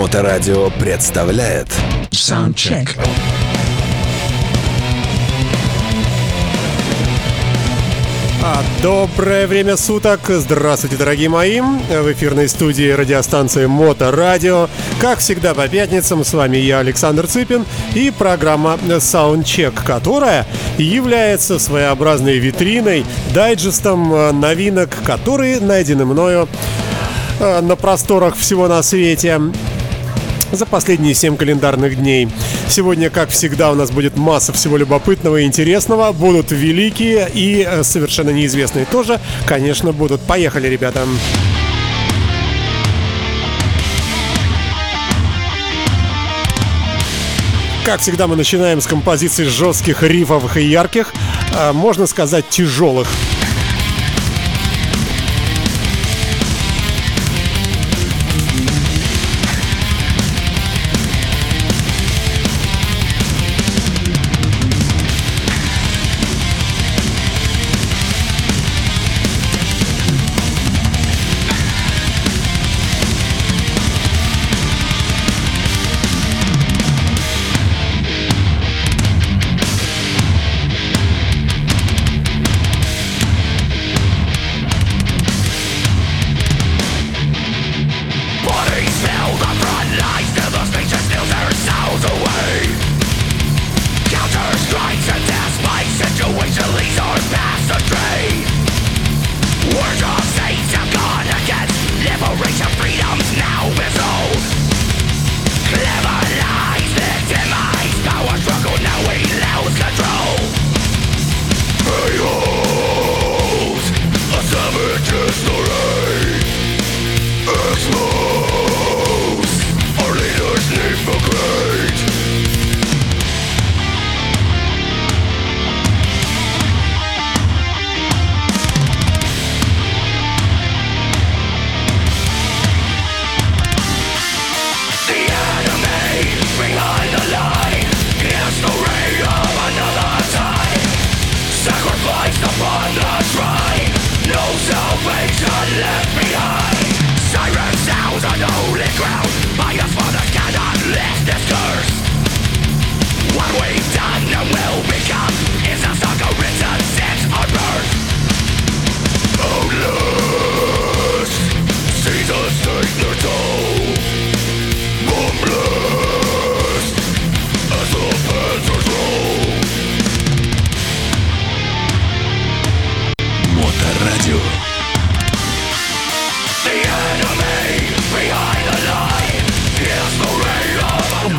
Моторадио представляет Саундчек. А, доброе время суток! Здравствуйте, дорогие мои! В эфирной студии радиостанции Моторадио. Как всегда по пятницам с вами я, Александр Цыпин, и программа Soundcheck, которая является своеобразной витриной, дайджестом э, новинок, которые найдены мною э, на просторах всего на свете за последние 7 календарных дней. Сегодня, как всегда, у нас будет масса всего любопытного и интересного. Будут великие и э, совершенно неизвестные тоже, конечно, будут. Поехали, ребята! Как всегда, мы начинаем с композиций жестких, рифовых и ярких, а, можно сказать, тяжелых.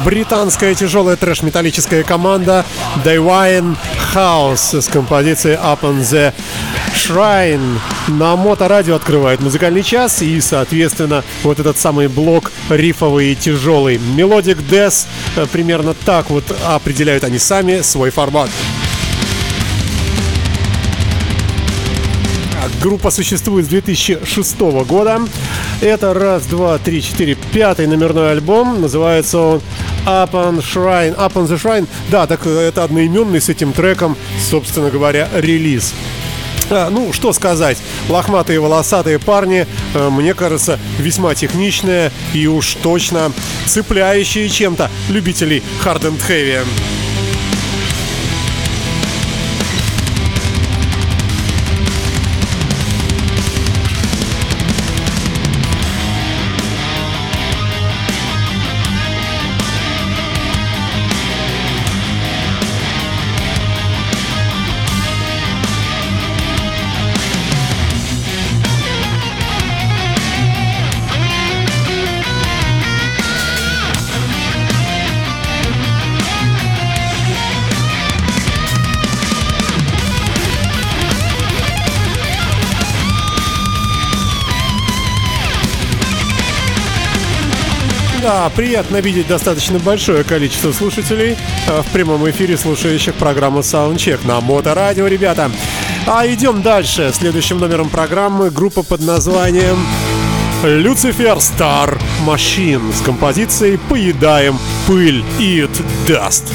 Британская тяжелая трэш-металлическая команда Divine House с композицией Up on the Shrine. На моторадио открывает музыкальный час и, соответственно, вот этот самый блок рифовый и тяжелый. Мелодик Death э, примерно так вот определяют они сами свой формат. Группа существует с 2006 года. Это раз, два, три, четыре, пятый номерной альбом. Называется он Up on Shrine. Up on the Shrine. Да, так э, это одноименный с этим треком, собственно говоря, релиз. А, ну, что сказать, лохматые волосатые парни, э, мне кажется, весьма техничные и уж точно цепляющие чем-то любителей Hard and Heavy. Да, приятно видеть достаточно большое количество слушателей э, в прямом эфире, слушающих программу Soundcheck на Моторадио, ребята. А идем дальше. Следующим номером программы группа под названием Люцифер Star Machine с композицией «Поедаем пыль Eat Dust».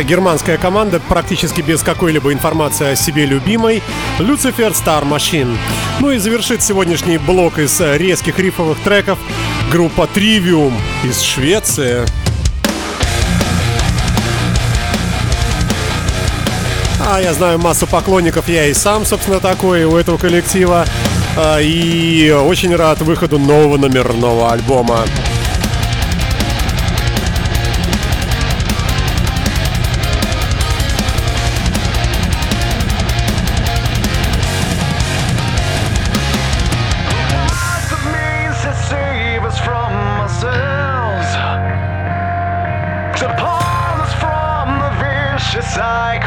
Э, Германская команда практически без какой-либо информации о себе любимой Lucifer Star Machine. Ну и завершит сегодняшний блок из э, резких рифовых треков группа Trivium из Швеции. А я знаю массу поклонников, я и сам, собственно, такой у этого коллектива. А, И очень рад выходу нового номерного альбома.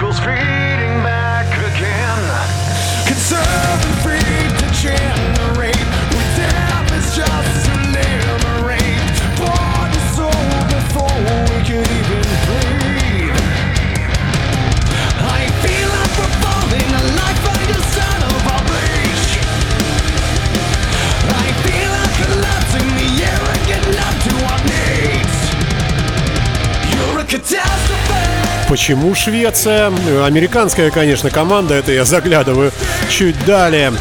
Cycles feeding back again. Conserve and free to generate, with death is just to liberate. Body soul before we could even breathe. I feel like we're falling, a life by the of our bleach. I feel like collapsing the air getting up to our needs. You're a catastrophe. Почему Швеция? Американская, конечно, команда, это я заглядываю чуть далее.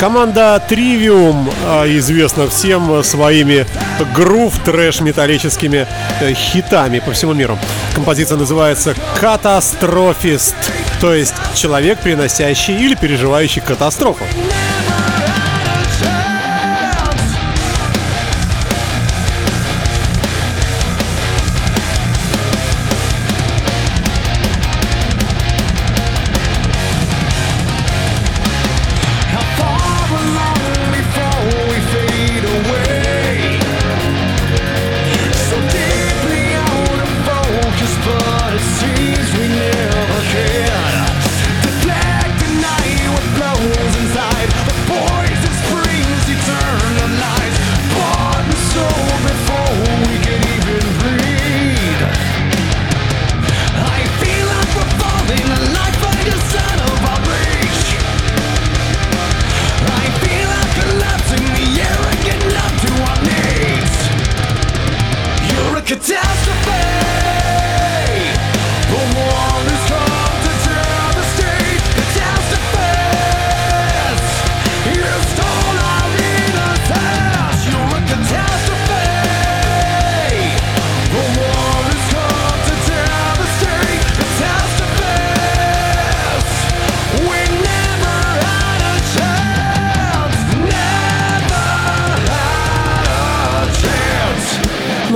Команда Trivium а, известна всем своими грув трэш металлическими э, хитами по всему миру. Композиция называется «Катастрофист», то есть человек, приносящий или переживающий катастрофу.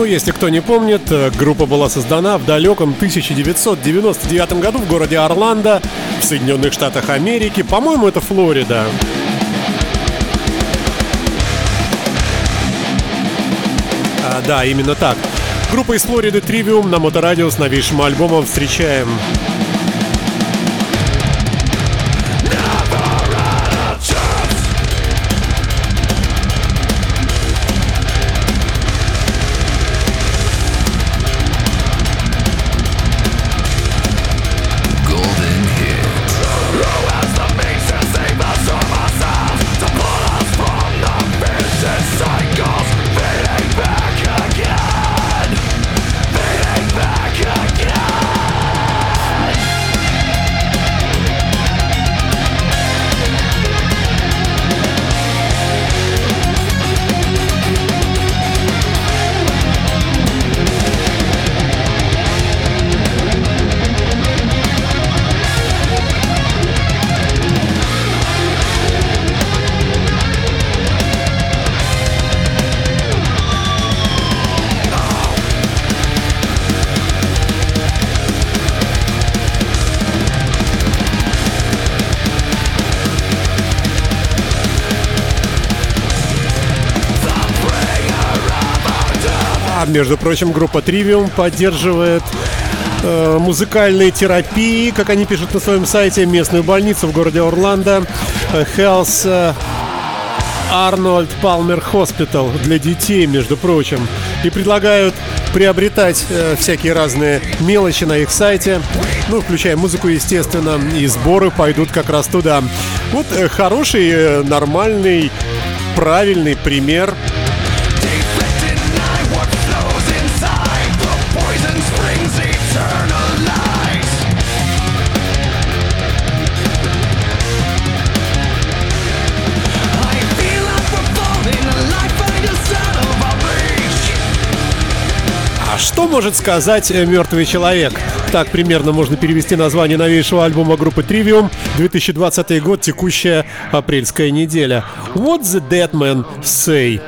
Ну, если кто не помнит, э, группа была создана в далеком 1999 году в городе Орландо в Соединенных Штатах Америки. По-моему, это Флорида. А, да, именно так. Группа из Флориды Trivium на Моторадио с новейшим альбомом встречаем. Между прочим, группа Trivium поддерживает э, музыкальной терапии, как они пишут на своем сайте, местную больницу в городе Орландо, э, Health э, Арнольд Палмер Хоспитал для детей, между прочим. И предлагают приобретать э, всякие разные мелочи на их сайте, ну, включая музыку, естественно, и сборы пойдут как раз туда. Вот э, хороший, э, нормальный, правильный пример что может сказать э, мертвый человек? Так примерно можно перевести название новейшего альбома группы Trivium 2020 год, текущая апрельская неделя. What the Dead Man Say?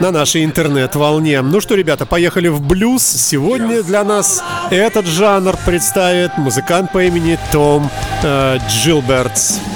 На нашей интернет-волне. Ну что, ребята, поехали в блюз. Сегодня для нас этот жанр представит музыкант по имени Том э, Джилбертс. Моторадио.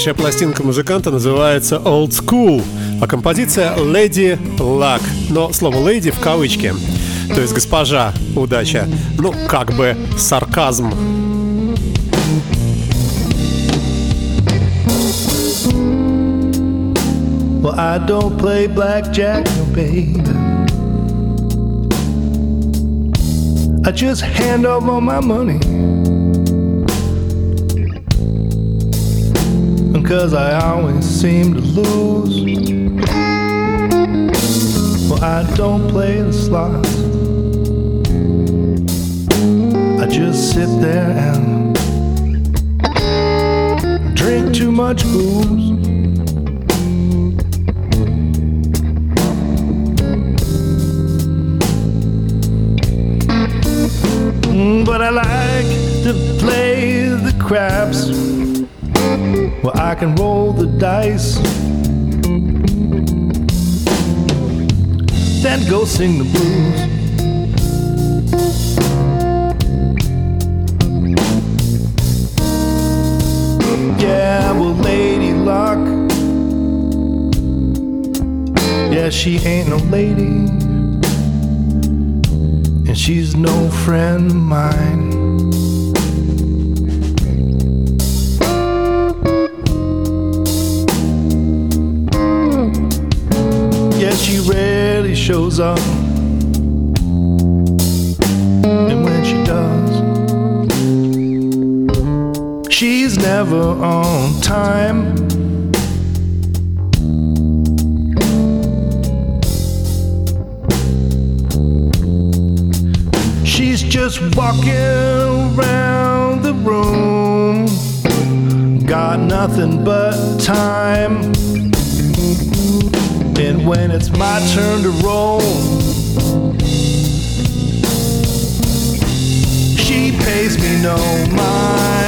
Новейшая пластинка музыканта называется Old School, а композиция Lady Luck. Но слово Lady в кавычке. То есть госпожа, удача. Ну, как бы сарказм. Well, I don't play blackjack, no baby. I just hand over my money. Cause I always seem to lose. Well, I don't play the slots. I just sit there and drink too much booze. Mm, But I like to play the craps where I can roll the dice. Then go sing the blues. Yeah, well, Lady Luck. Yeah, she ain't no lady. And she's no friend of mine. Yeah, she rarely shows up. And when she does, she's never on time. She's just walking around the room. Got nothing but time. When it's my turn to roll, she pays me no mind.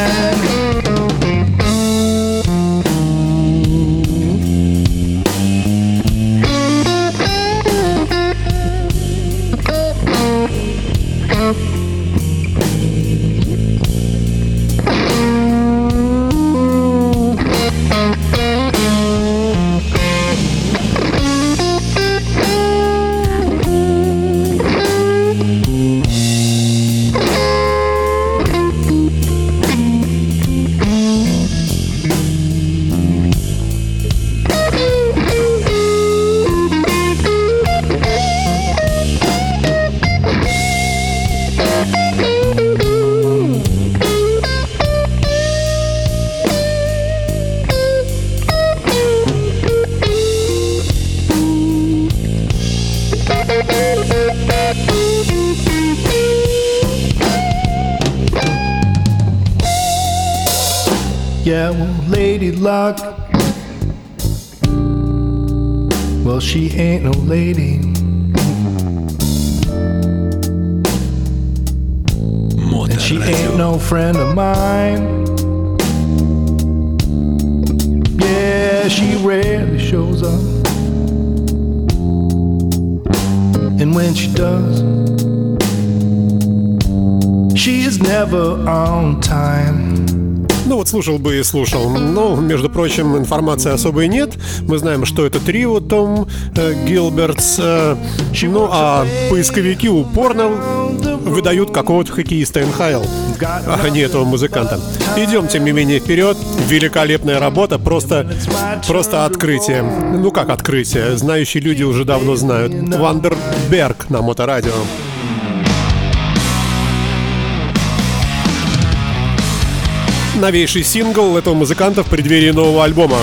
Слушал бы и слушал. Но, между прочим, информации особой нет. Мы знаем, что это трио Том э, Гилбертс. э, ну а поисковики упорно выдают какого-то хоккеиста НХЛ, а не этого музыканта. Идем, тем не менее, вперед. Великолепная работа, просто, просто открытие. Ну как открытие? Знающие люди уже давно знают. Вандерберг на моторадио. Новейший сингл этого музыканта в преддверии нового альбома.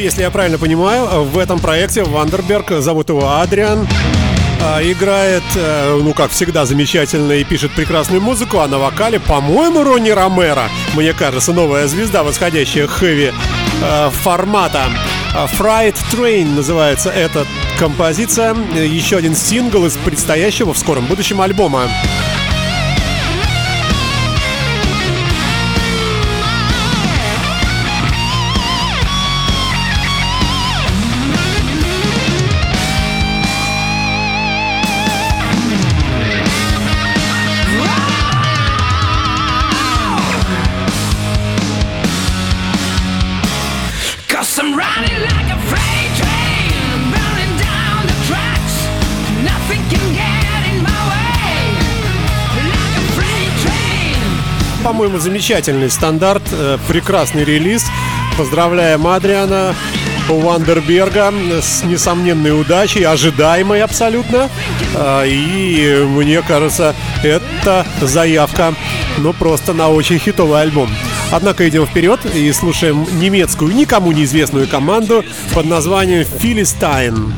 Если я правильно понимаю, в этом проекте Вандерберг, зовут его Адриан, а, играет, э, ну, как всегда, замечательно и пишет прекрасную музыку, а на вокале, по-моему, Ронни Ромеро, мне кажется, новая звезда, восходящая хэви э, формата. А, Fright Train называется эта композиция, еще один сингл из предстоящего в скором будущем альбома. По-моему, замечательный стандарт, э, прекрасный релиз. Поздравляем Адриана Вандерберга с несомненной удачей, ожидаемой абсолютно. А, И мне кажется, это заявка, ну просто на очень хитовый альбом. Однако идем вперед и слушаем немецкую, никому неизвестную команду под названием Филистайн.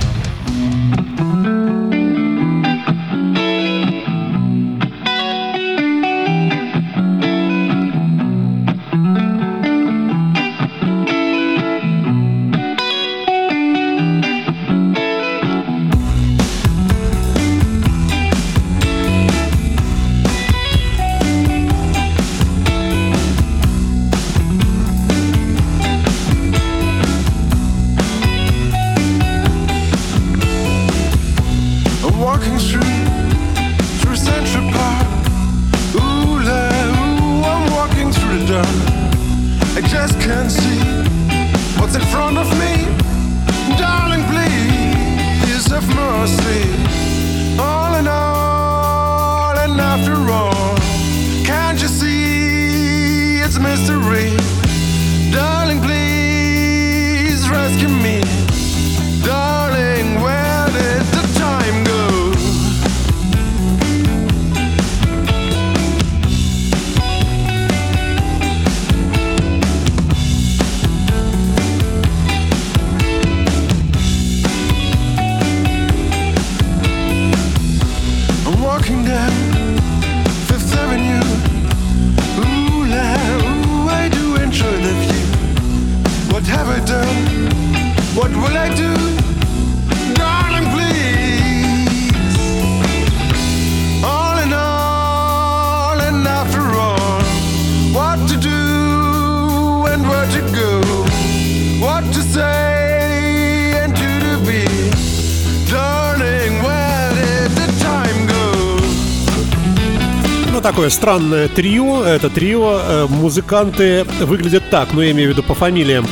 Такое странное трио. Это трио. э, Музыканты выглядят так, ну, я имею в виду по фамилиям.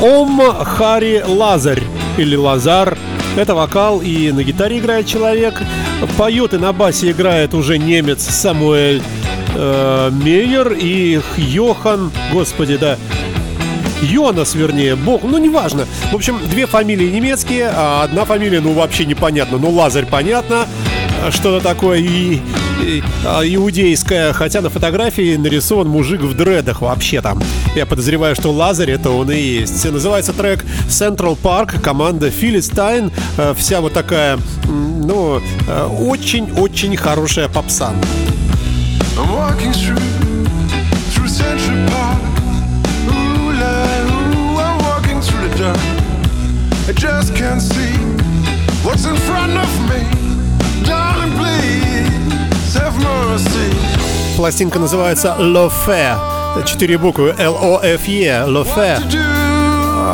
Ом Хари Лазарь или Лазар. Это вокал, и на гитаре играет человек. Поет и на басе играет уже немец Самуэль э, Мейер и Йохан, господи, да, Йонас, вернее, бог, ну неважно. В общем, две фамилии немецкие, а одна фамилия, ну вообще непонятно. Ну, Лазарь понятно, что-то такое и, и- а, иудейское, хотя на фотографии нарисован мужик в дредах вообще там. Я подозреваю, что Лазарь это он и есть. Называется трек Central Park, команда Филистайн. Э, Вся вот такая, ну, э, очень-очень хорошая попса. I just can't see what's in front of me. Пластинка называется Lofe. Четыре буквы L-O-F-E, Lofe.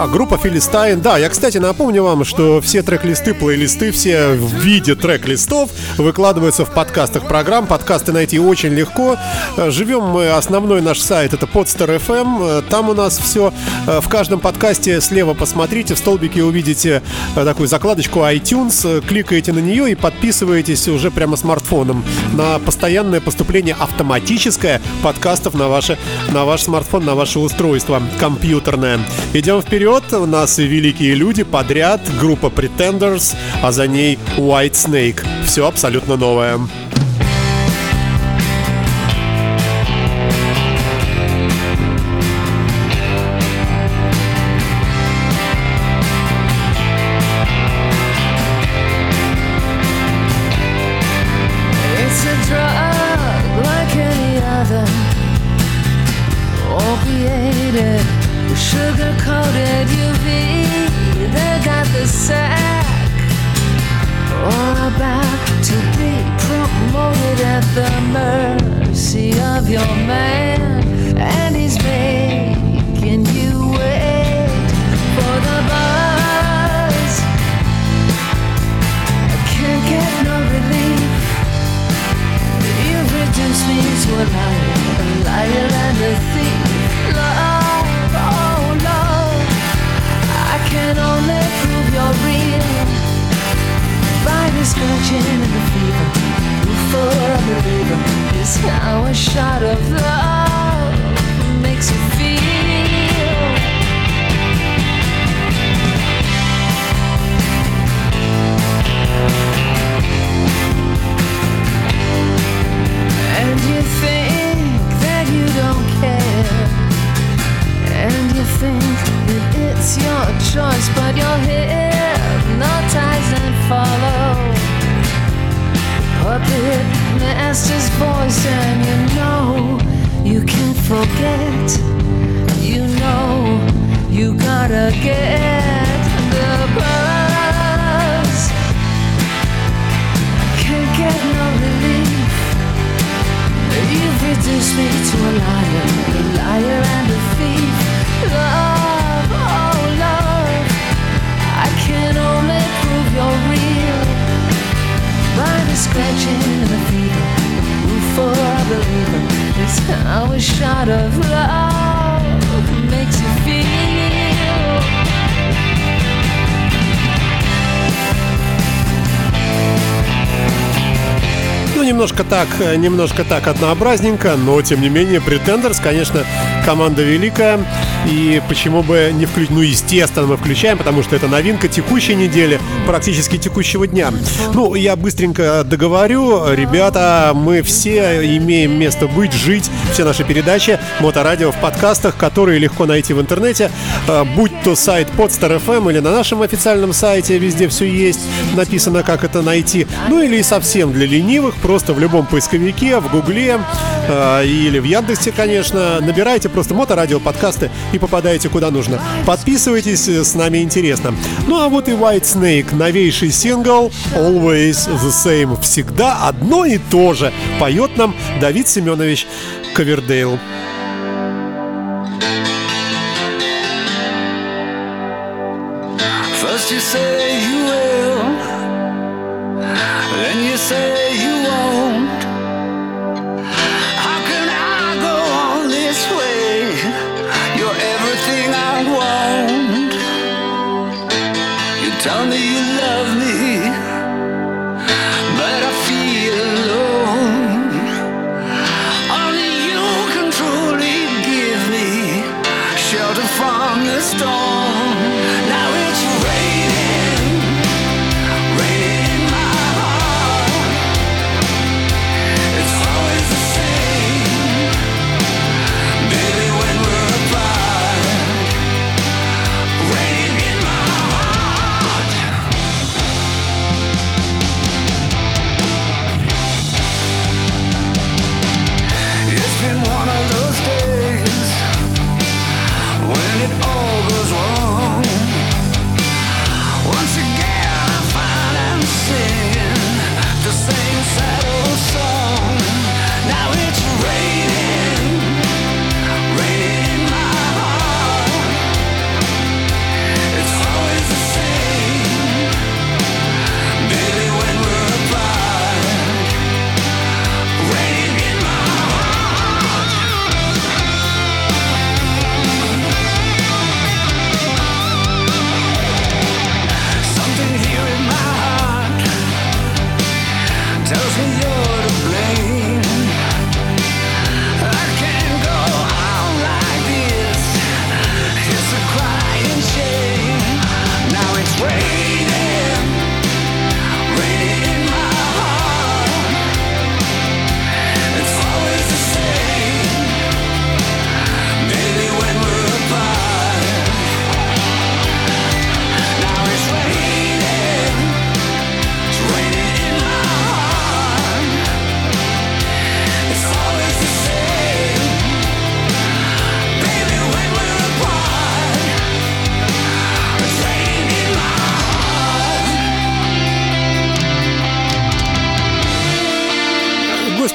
To do А, Группа Филистайн. Да, я, кстати, напомню вам, что все трек-листы, плейлисты, все в виде трек-листов выкладываются в подкастах программ. Подкасты найти очень легко. Э, Живем мы, основной наш сайт это Podster FM. Э, Там у нас все. э, В каждом подкасте слева посмотрите, в столбике увидите такую закладочку iTunes. Кликаете на нее и подписываетесь уже прямо смартфоном на постоянное поступление автоматическое подкастов на, ваше, на ваш смартфон, на ваше устройство компьютерное. Идем вперед. У нас великие люди подряд. Группа Pretenders, а за ней White Snake. Все абсолютно новое. Man, так, э, немножко так однообразненько, но тем не менее Pretenders, конечно, команда великая. И почему бы не включить? Ну, естественно, мы включаем, потому что это новинка текущей недели, практически текущего дня. Ну, я быстренько договорю. Ребята, мы все имеем место быть, жить. Все наши передачи Моторадио в подкастах, которые легко найти в интернете. Э, Будь то сайт Podster FM или на нашем официальном сайте, везде все есть. Написано, как это найти. Ну, или совсем для ленивых, просто в любом поисковике, в Гугле э, или в Яндексе, конечно. Набирайте просто Моторадио подкасты и попадаете куда нужно. Подписывайтесь, э, с нами интересно. Ну а вот и White Snake, новейший сингл Always the Same. Всегда одно и то же. Поет нам Давид Семенович Ковердейл. Tell me you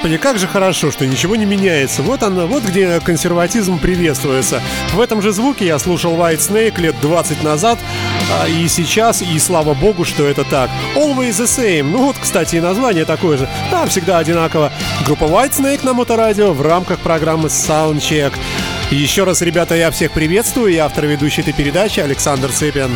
Господи, как же хорошо, что ничего не меняется. Вот он, вот где консерватизм приветствуется. В этом же звуке я слушал White Snake лет 20 назад, а, и сейчас, и слава богу, что это так. Always the same. Ну вот, кстати, и название такое же. Да, всегда одинаково. Группа White Snake на Моторадио в рамках программы Soundcheck. Еще раз, ребята, я всех приветствую. Я автор ведущей этой передачи Александр Цыпин.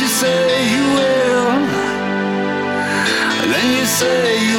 You say you will, then you say you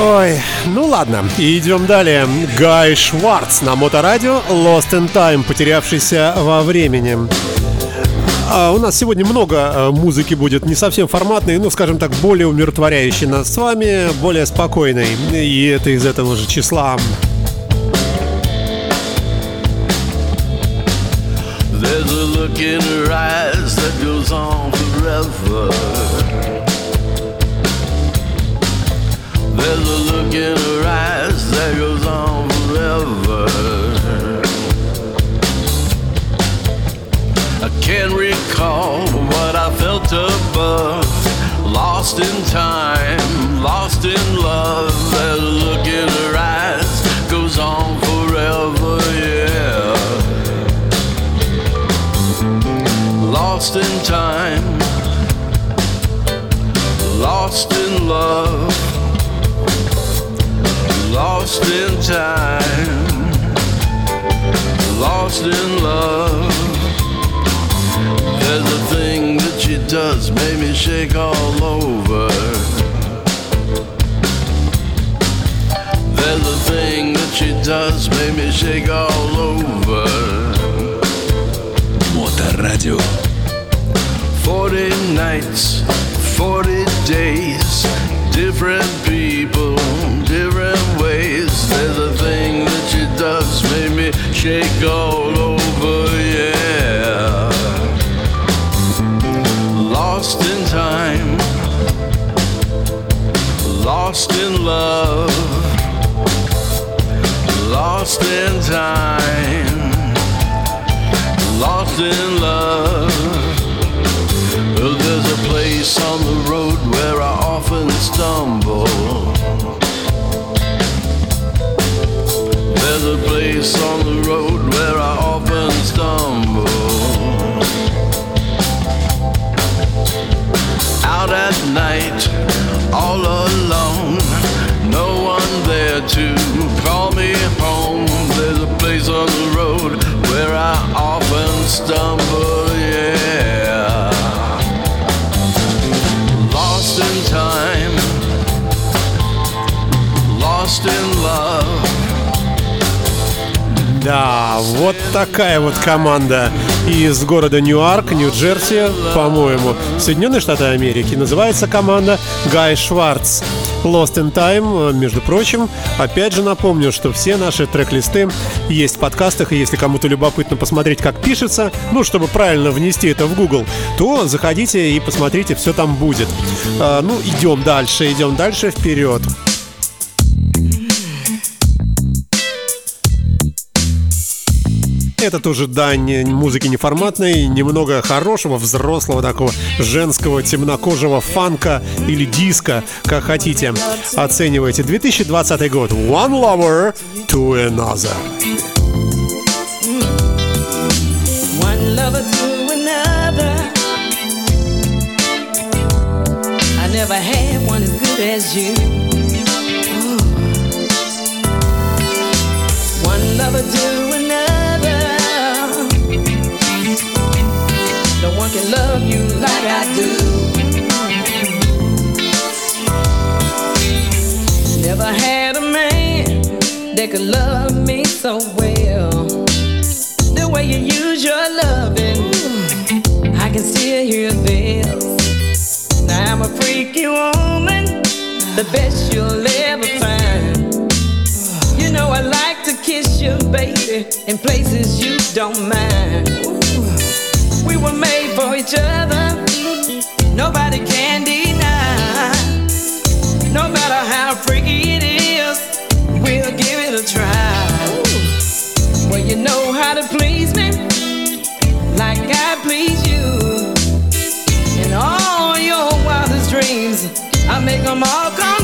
Ой, ну ладно, идем далее. Гай Шварц на Моторадио Lost in Time, потерявшийся во времени. А у нас сегодня много э, музыки будет, не совсем форматной, ну, скажем так, более умиротворяющей нас с вами, более спокойной. И это из этого же числа. There's a look in her eyes that goes on forever. There's a look in her eyes that goes on forever. I can't recall what I felt above. Lost in time, lost in love. Look in her eyes goes on forever, yeah. Lost in time, lost in love, lost in time, lost in love. There's a thing that she does make me shake all over. There's a thing that she does make me shake all over. Моторадио. 40 nights, 40 days, different people, different ways. There's a thing that she does make me shake all over, yeah. Lost in time, lost in love, lost in time, lost in love. Well, there's a place on the road stumble. There's a place on the road where I often stumble. Out at night, all alone, no one there to call me home. There's a place on the road where I often stumble, Да, вот такая вот команда из города Ньюарк, Нью-Джерси, по-моему, Соединенные Штаты Америки. Называется команда Гай Шварц. Lost in Time, между прочим. Опять же напомню, что все наши трек-листы есть в подкастах, и если кому-то любопытно посмотреть, как пишется, ну, чтобы правильно внести это в Google, то заходите и посмотрите, все там будет. А, ну, идем дальше, идем дальше, вперед. Это тоже дань музыки неформатной, немного хорошего, взрослого такого женского темнокожего фанка или диска, как хотите. Оценивайте. 2020 год. One lover to another. as you. Could love me so well the way you use your loving. I can still hear bells. Now I'm a freaky woman, the best you'll ever find. You know I like to kiss you, baby, in places you don't mind. We were made for each other. Nobody can deny. No matter how please you. And all your wildest dreams, I make them all come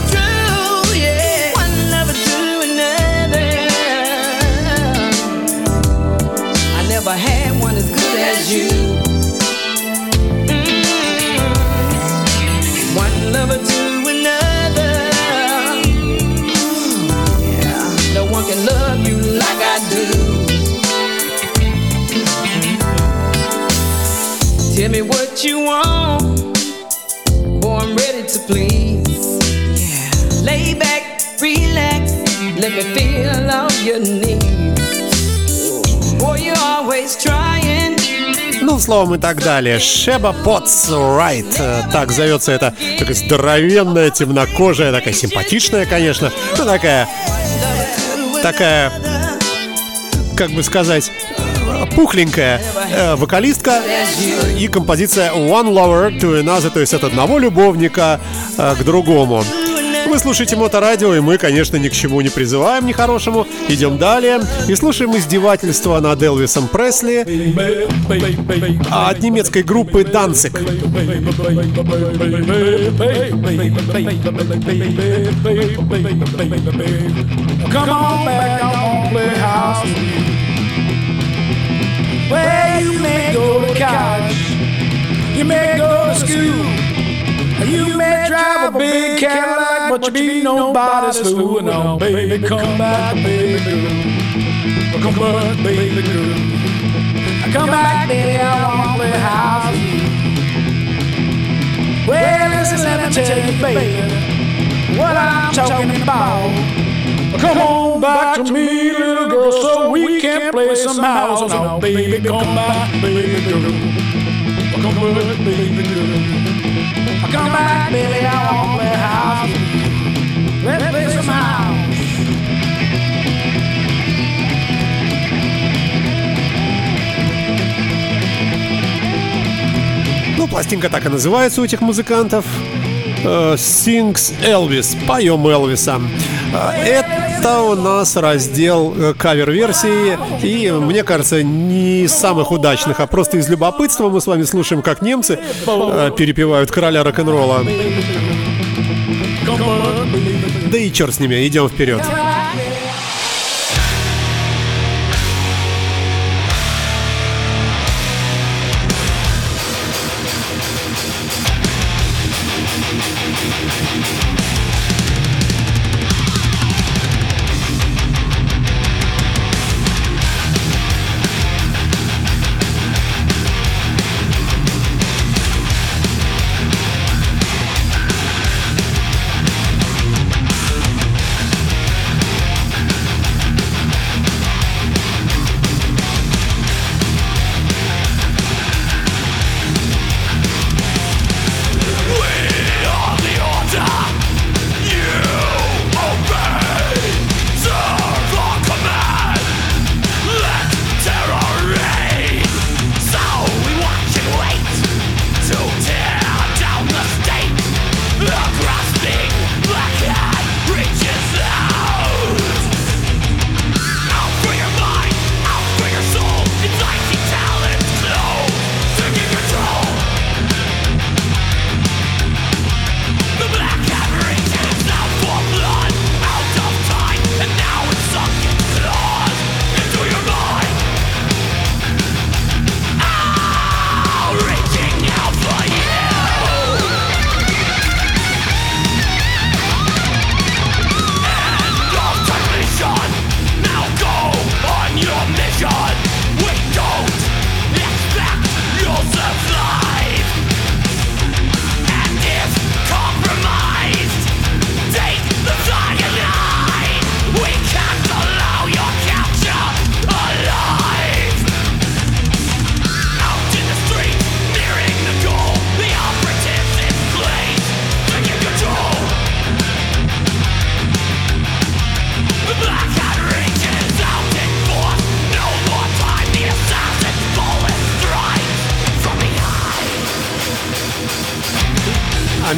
to please. Yeah. Lay back, relax. Let me feel all your needs. Boy, you're always trying. Ну, словом и так далее. Шеба Потс Райт. Так зовется это такая здоровенная, темнокожая, такая симпатичная, конечно. Ну, такая... Такая... Как бы сказать пухленькая э, вокалистка и композиция One Lover to Another, то есть от одного любовника э, к другому. Вы слушаете Моторадио, и мы, конечно, ни к чему не призываем нехорошему. Идем далее и слушаем издевательство над Элвисом Пресли от немецкой группы Данцик. Come on back, I won't play house with you. May go to college, you may go to school, you may drive a big Cadillac, but you be nobody's fool. No, baby, come back, baby girl. Come back, baby girl. Come back, baby, I won't play house with you. Well, listen, let me tell you, baby, what I'm talking about. Come on back to me, little girl, so we can play some house. Now, baby, come back, baby girl. Come back, baby girl. Come back, baby, I want to play house. Let's play some house. Ну, пластинка так и называется у этих музыкантов. Э, Sings Elvis. Поем Элвиса. Э, Это у нас раздел э, кавер-версии. И, мне кажется, не из самых удачных, а просто из любопытства мы с вами слушаем, как немцы э, перепевают короля рок-н-ролла. Да и черт с ними, идем вперед.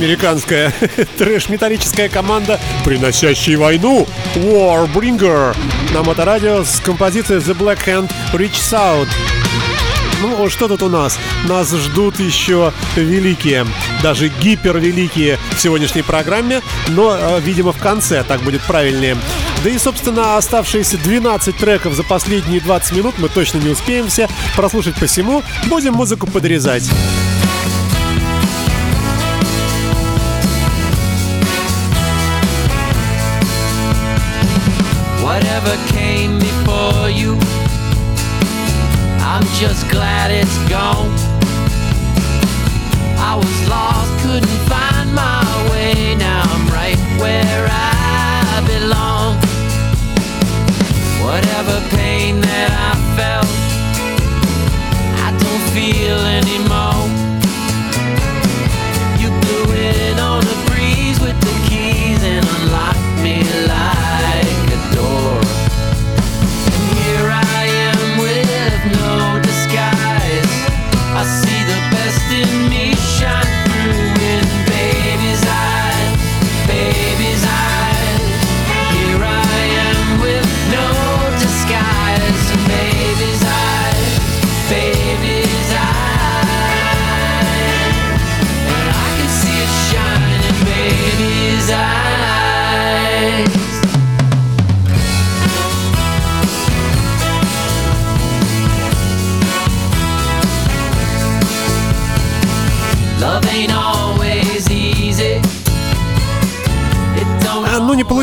Американская трэш-металлическая команда, приносящая войну, Warbringer, на моторадио с композицией The Black Hand Reach Out. Ну, что тут у нас? Нас ждут еще великие, даже гипервеликие в сегодняшней программе, но, э, видимо, в конце так будет правильнее. Да и, собственно, оставшиеся 12 треков за последние 20 минут мы точно не успеем все прослушать посему. Будем музыку подрезать. Just glad it's gone. I was lost, couldn't find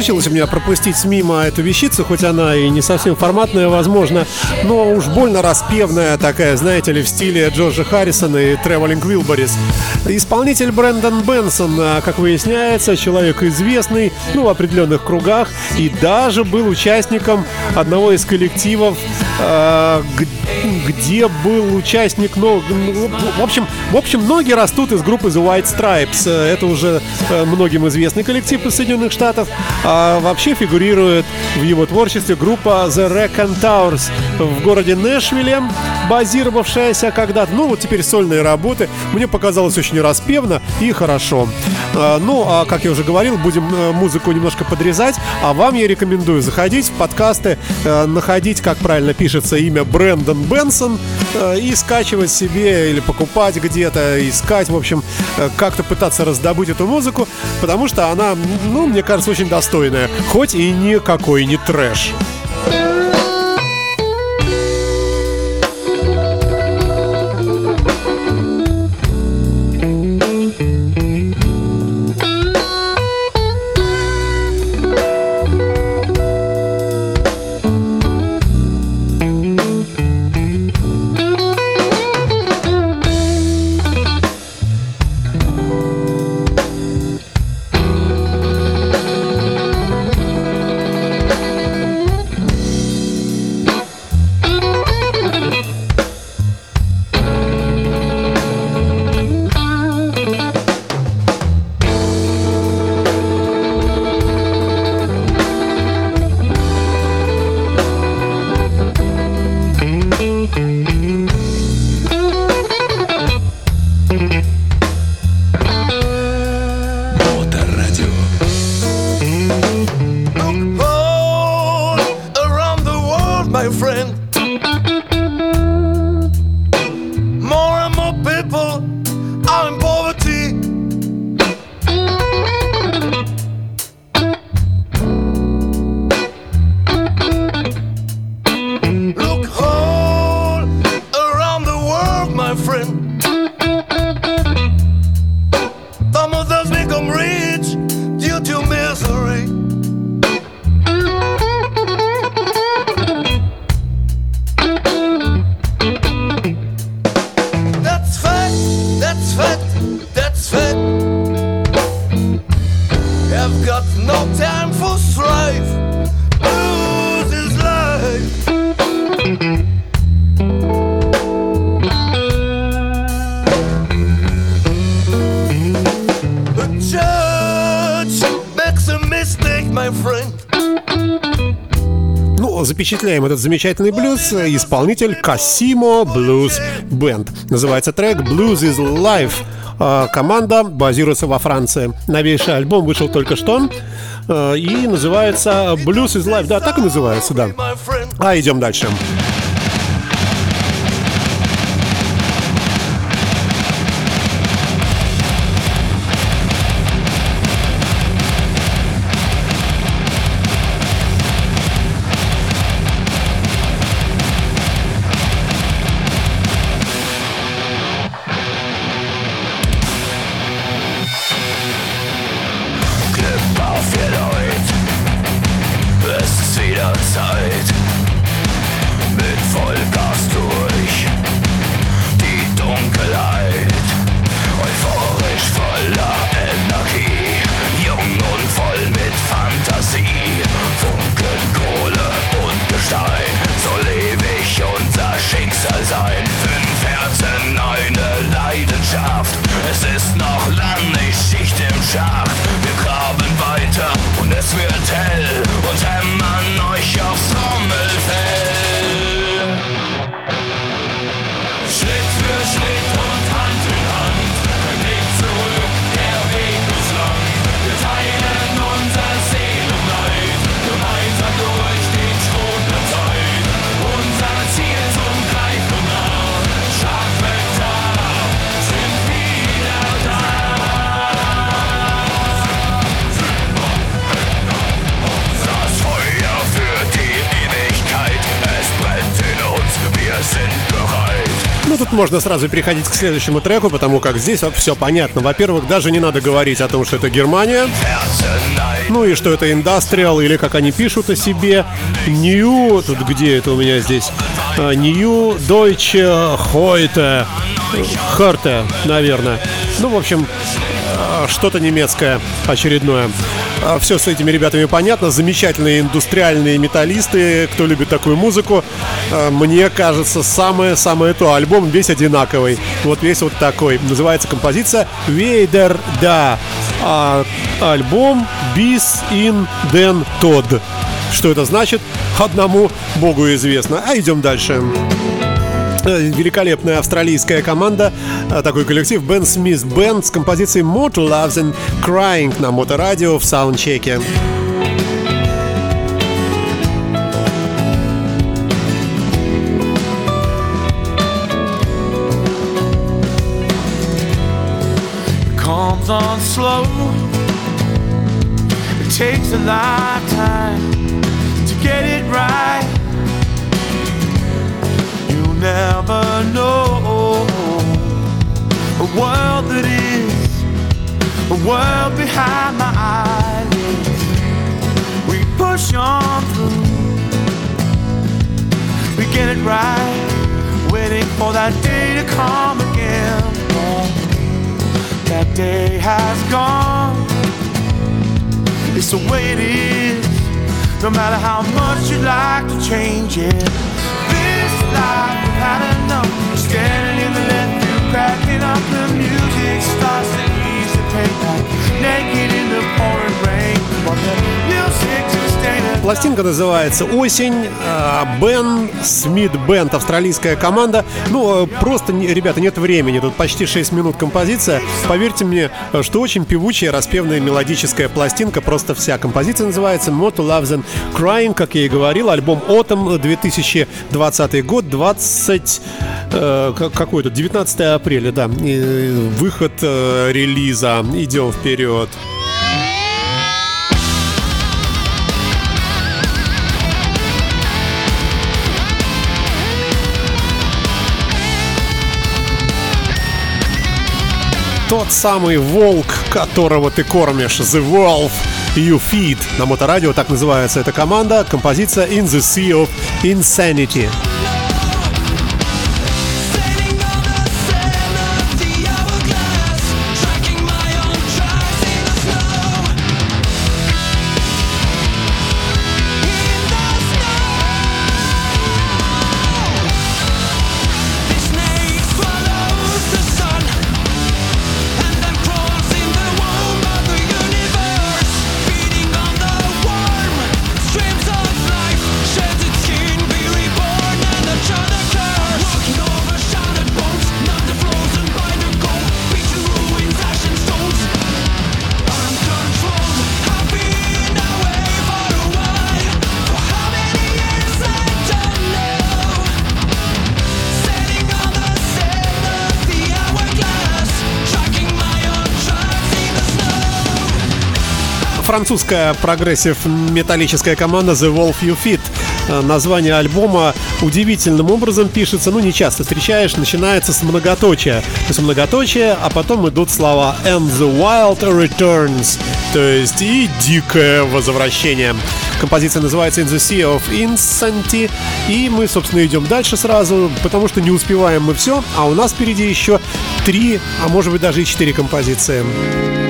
получилось у меня пропустить мимо эту вещицу, хоть она и не совсем форматная, возможно, но уж больно распевная такая, знаете ли, в стиле Джорджа Харрисона и Traveling Wilburys. Исполнитель Брэндон Бенсон, а, как выясняется, человек известный, ну, в определенных кругах, и даже был участником одного из коллективов, а, где был участник, ну, в общем, в общем, многие растут из группы The White Stripes. Э, Это уже э, многим известный коллектив из Соединенных Штатов. А вообще фигурирует в его творчестве группа The Raconteurs в городе Нэшвилле, базировавшаяся когда-то. Ну, вот теперь сольные работы. Мне показалось очень распевно и хорошо. А, Ну, а как я уже говорил, будем э, музыку немножко подрезать, а вам я рекомендую заходить в подкасты, э, находить, как правильно пишется имя Брэндон Бенсон э, и скачивать себе или покупать где-то, искать, в общем, э, как-то пытаться раздобыть эту музыку, потому что она, ну, мне кажется, очень достойная, хоть и никакой не трэш. Запечатляем этот замечательный блюз. Исполнитель Касимо Blues Band. Называется трек Blues is Life. А, Команда базируется во Франции. Новейший альбом вышел только что. а, И называется Blues is Life. Да, так и называется, да. А, идем дальше. Glück можно сразу переходить к следующему треку, потому как здесь все понятно. Во-первых, даже не надо говорить о том, что это Германия. Ну и что это индастриал, или как они пишут о себе, New, тут где это у меня здесь, А, New Deutsche Heute, Хорте, наверное. Ну, в общем, а, что-то немецкое очередное. Все с этими ребятами понятно. Замечательные индустриальные металлисты. Кто любит такую музыку, а, мне кажется, самое-самое то. Альбом весь одинаковый. Вот весь вот такой. Называется композиция Вейдер Да. А альбом Bis in den Tod. Что это значит? Одному богу известно. А идем дальше. Э, Великолепная австралийская команда, э, такой коллектив Бен Смит Бенд с композицией Mortal Loves and Crying на моторадио в саундчеке. On slow. It takes a lifetime to get it right. You'll never know a world that is a world behind my eyelids. We push on through, we get it right, waiting for that day to come again. That day has gone. It's the way it is. No matter how much you like to change it. This life we've had enough. Standing in the left field, cracking up the music starts to ease the pain. Naked in the pouring rain. Пластинка называется «Осень». А, Бен Смит Бенд, австралийская команда. Ну, э, просто, ребята, нет времени. Тут почти 6 минут композиция. Поверьте мне, что очень певучая, распевная мелодическая пластинка. Просто вся композиция называется «Moto Loves and Crying», как я и говорил. Альбом «Autumn» 2020 год, 20... э, как- какой тут? 19 апреля, да. Выход э, релиза. Идем вперед. Тот самый волк, которого ты кормишь, The Wolf You Feed. На моторадио так называется эта команда. Композиция In the Sea of Insanity. Французская прогрессив металлическая команда The Wolf You Feed. Э, Название альбома удивительным образом пишется, ну не часто встречаешь, начинается с многоточия. То есть многоточие, а потом идут слова And the Wild Returns, то есть и дикое возвращение. Композиция называется In the Sea of Insanity, и мы, собственно, идем дальше сразу, потому что не успеваем мы все, а у нас впереди еще три, а может быть даже и четыре композиции.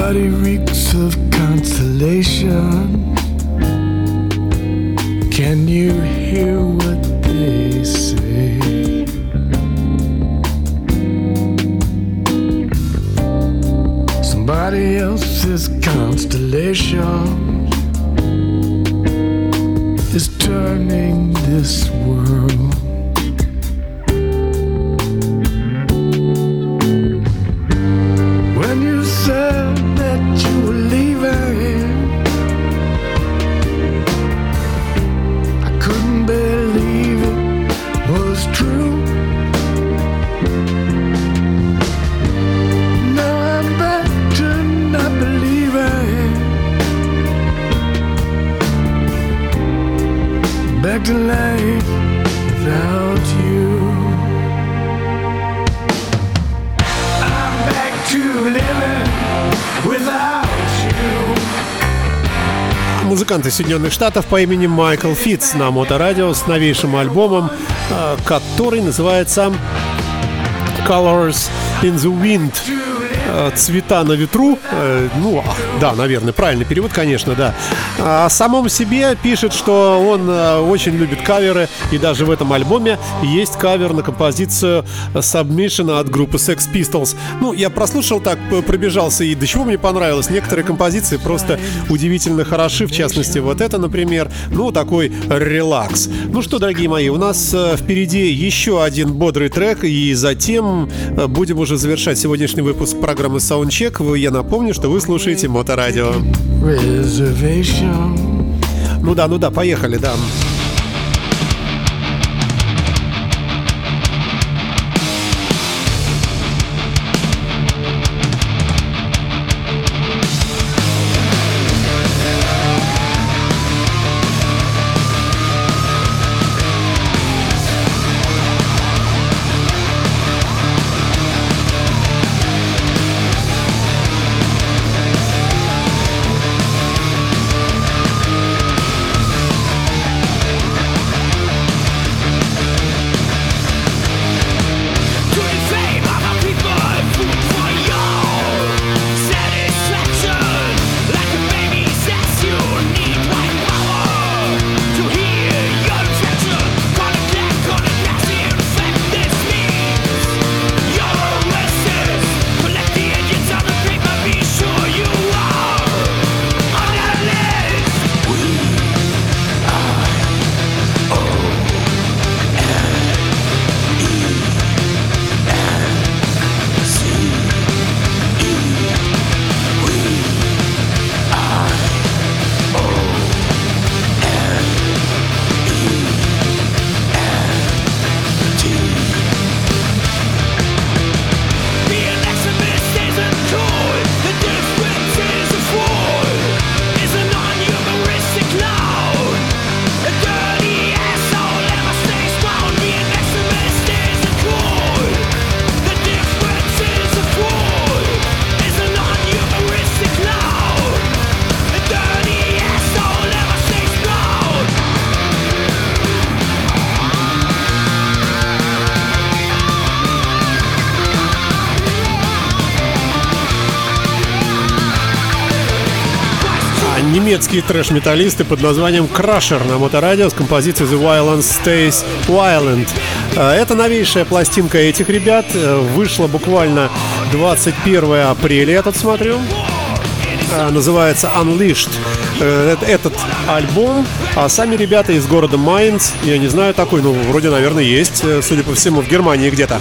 Everybody reeks of consolation. Can you hear what they say? Somebody else's constellation is turning this world. Музыкант из Соединенных Штатов по имени Майкл Фитц на Моторадио с новейшим альбомом, э, который называется Colors in the Wind. Э, Цвета на ветру. Э, Ну, а, да, наверное, правильный перевод, конечно, да. А О самом себе пишет, что он э, очень любит каверы, и даже в этом альбоме есть кавер на композицию Submission от группы Sex Pistols. Ну, я прослушал так, пробежался, и до чего мне понравилось. Некоторые композиции просто удивительно хороши, в частности, вот это, например, ну, такой релакс. Ну что, дорогие мои, у нас впереди еще один бодрый трек, и затем будем уже завершать сегодняшний выпуск программы Soundcheck. Вы- Я напомню, что вы слушаете Моторадио. Ну да, ну да, поехали, да. Немецкие трэш-металлисты под названием Crusher на моторадио с композицией The Violence Stays Violent. А, Это новейшая пластинка этих ребят. Э, Вышла буквально 21 апреля, я тут смотрю. А, Называется Unleashed. Э, э- Этот альбом, а сами ребята из города Майнц, я не знаю такой, ну вроде, наверное, есть, э, судя по всему, в Германии где-то.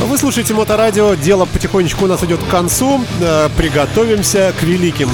Вы слушаете Моторадио, дело потихонечку у нас идет к концу. Э, Приготовимся к великим.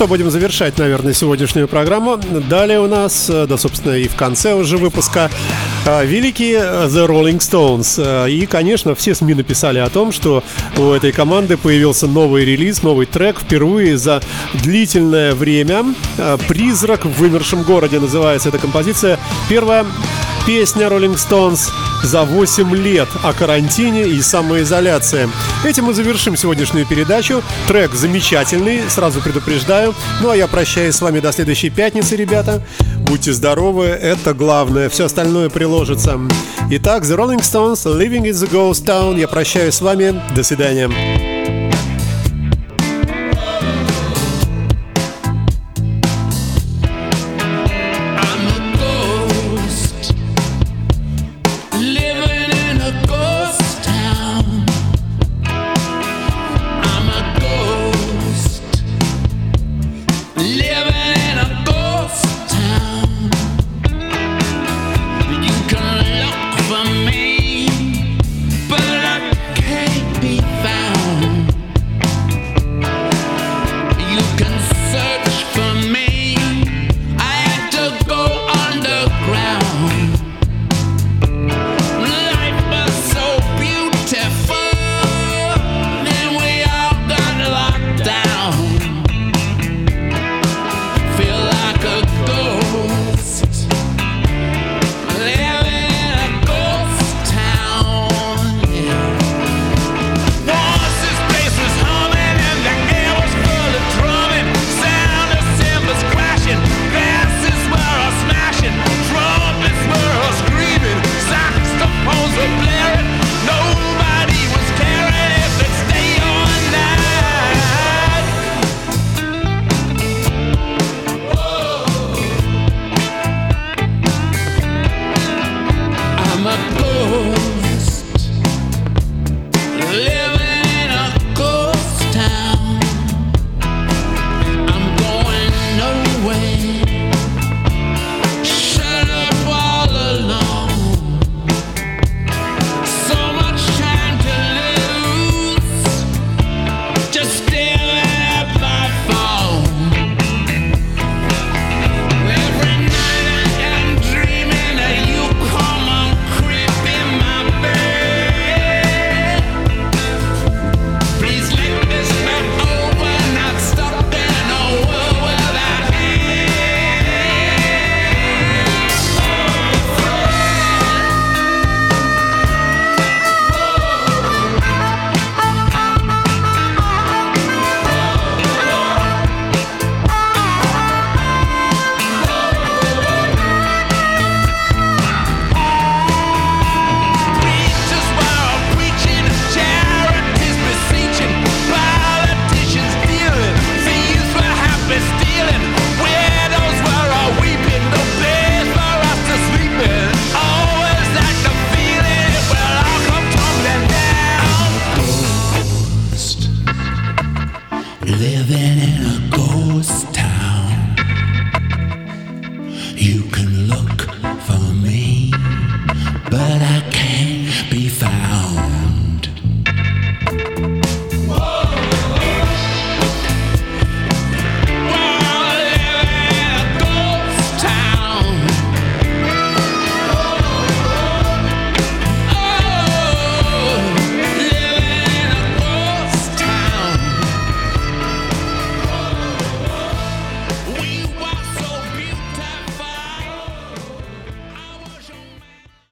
Что, будем завершать, наверное, сегодняшнюю программу. Далее у нас, э, да, собственно, и в конце уже выпуска, э, великие э, The Rolling Stones. И, конечно, все СМИ написали о том, что у этой команды появился новый релиз, новый трек впервые за длительное время. «Призрак в вымершем городе» называется эта композиция. Первая Песня Rolling Stones за 8 лет о карантине и самоизоляции. Этим мы завершим сегодняшнюю передачу. Трек замечательный, сразу предупреждаю. Ну а я прощаюсь с вами до следующей пятницы, ребята. Будьте здоровы, это главное. Все остальное приложится. Итак, The Rolling Stones, Living in the Ghost Town. Я прощаюсь с вами. До свидания.